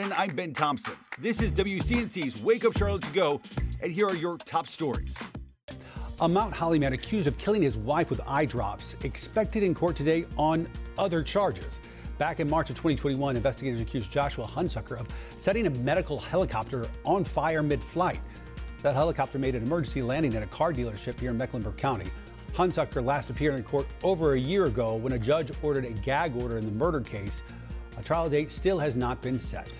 I'm Ben Thompson. This is WCNC's Wake Up Charlotte to Go, and here are your top stories. A Mount Holly man accused of killing his wife with eye drops, expected in court today on other charges. Back in March of 2021, investigators accused Joshua Hunsucker of setting a medical helicopter on fire mid flight. That helicopter made an emergency landing at a car dealership here in Mecklenburg County. Hunsucker last appeared in court over a year ago when a judge ordered a gag order in the murder case. A trial date still has not been set.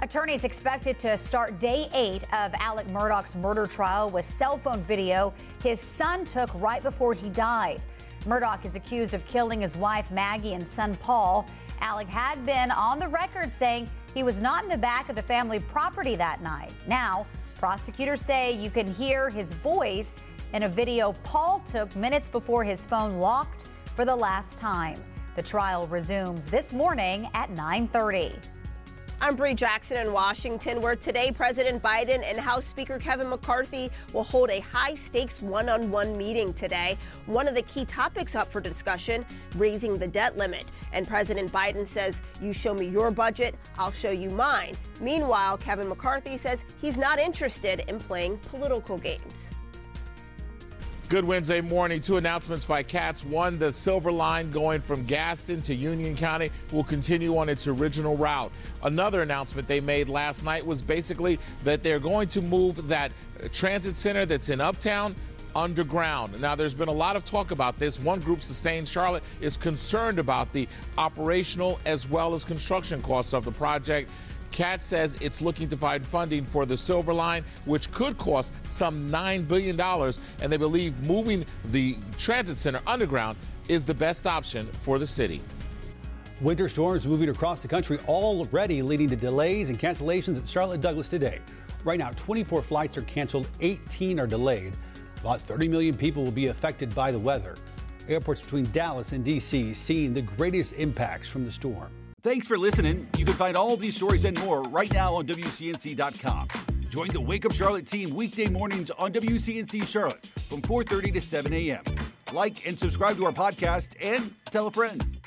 Attorneys expected to start day eight of Alex Murdaugh's murder trial with cell phone video his son took right before he died. Murdaugh is accused of killing his wife Maggie and son Paul. Alex had been on the record saying he was not in the back of the family property that night. Now, prosecutors say you can hear his voice in a video Paul took minutes before his phone locked for the last time. The trial resumes this morning at 9:30. I'm Bree Jackson in Washington, where today President Biden and House Speaker Kevin McCarthy will hold a high stakes one on one meeting today. One of the key topics up for discussion raising the debt limit. And President Biden says, You show me your budget, I'll show you mine. Meanwhile, Kevin McCarthy says he's not interested in playing political games. Good Wednesday morning. Two announcements by CATS. One, the Silver Line going from Gaston to Union County will continue on its original route. Another announcement they made last night was basically that they're going to move that transit center that's in Uptown underground. Now, there's been a lot of talk about this. One group, Sustain Charlotte, is concerned about the operational as well as construction costs of the project. CATS says it's looking to find funding for the Silver Line, which could cost some $9 billion, and they believe moving the transit center underground is the best option for the city. Winter storms moving across the country already leading to delays and cancellations at Charlotte Douglas today. Right now, 24 flights are canceled, 18 are delayed. About 30 million people will be affected by the weather. Airports between Dallas and D.C. seeing the greatest impacts from the storm. Thanks for listening. You can find all these stories and more right now on WCNC.com. Join the Wake Up Charlotte team weekday mornings on WCNC Charlotte from 4:30 to 7 a.m. Like and subscribe to our podcast and tell a friend.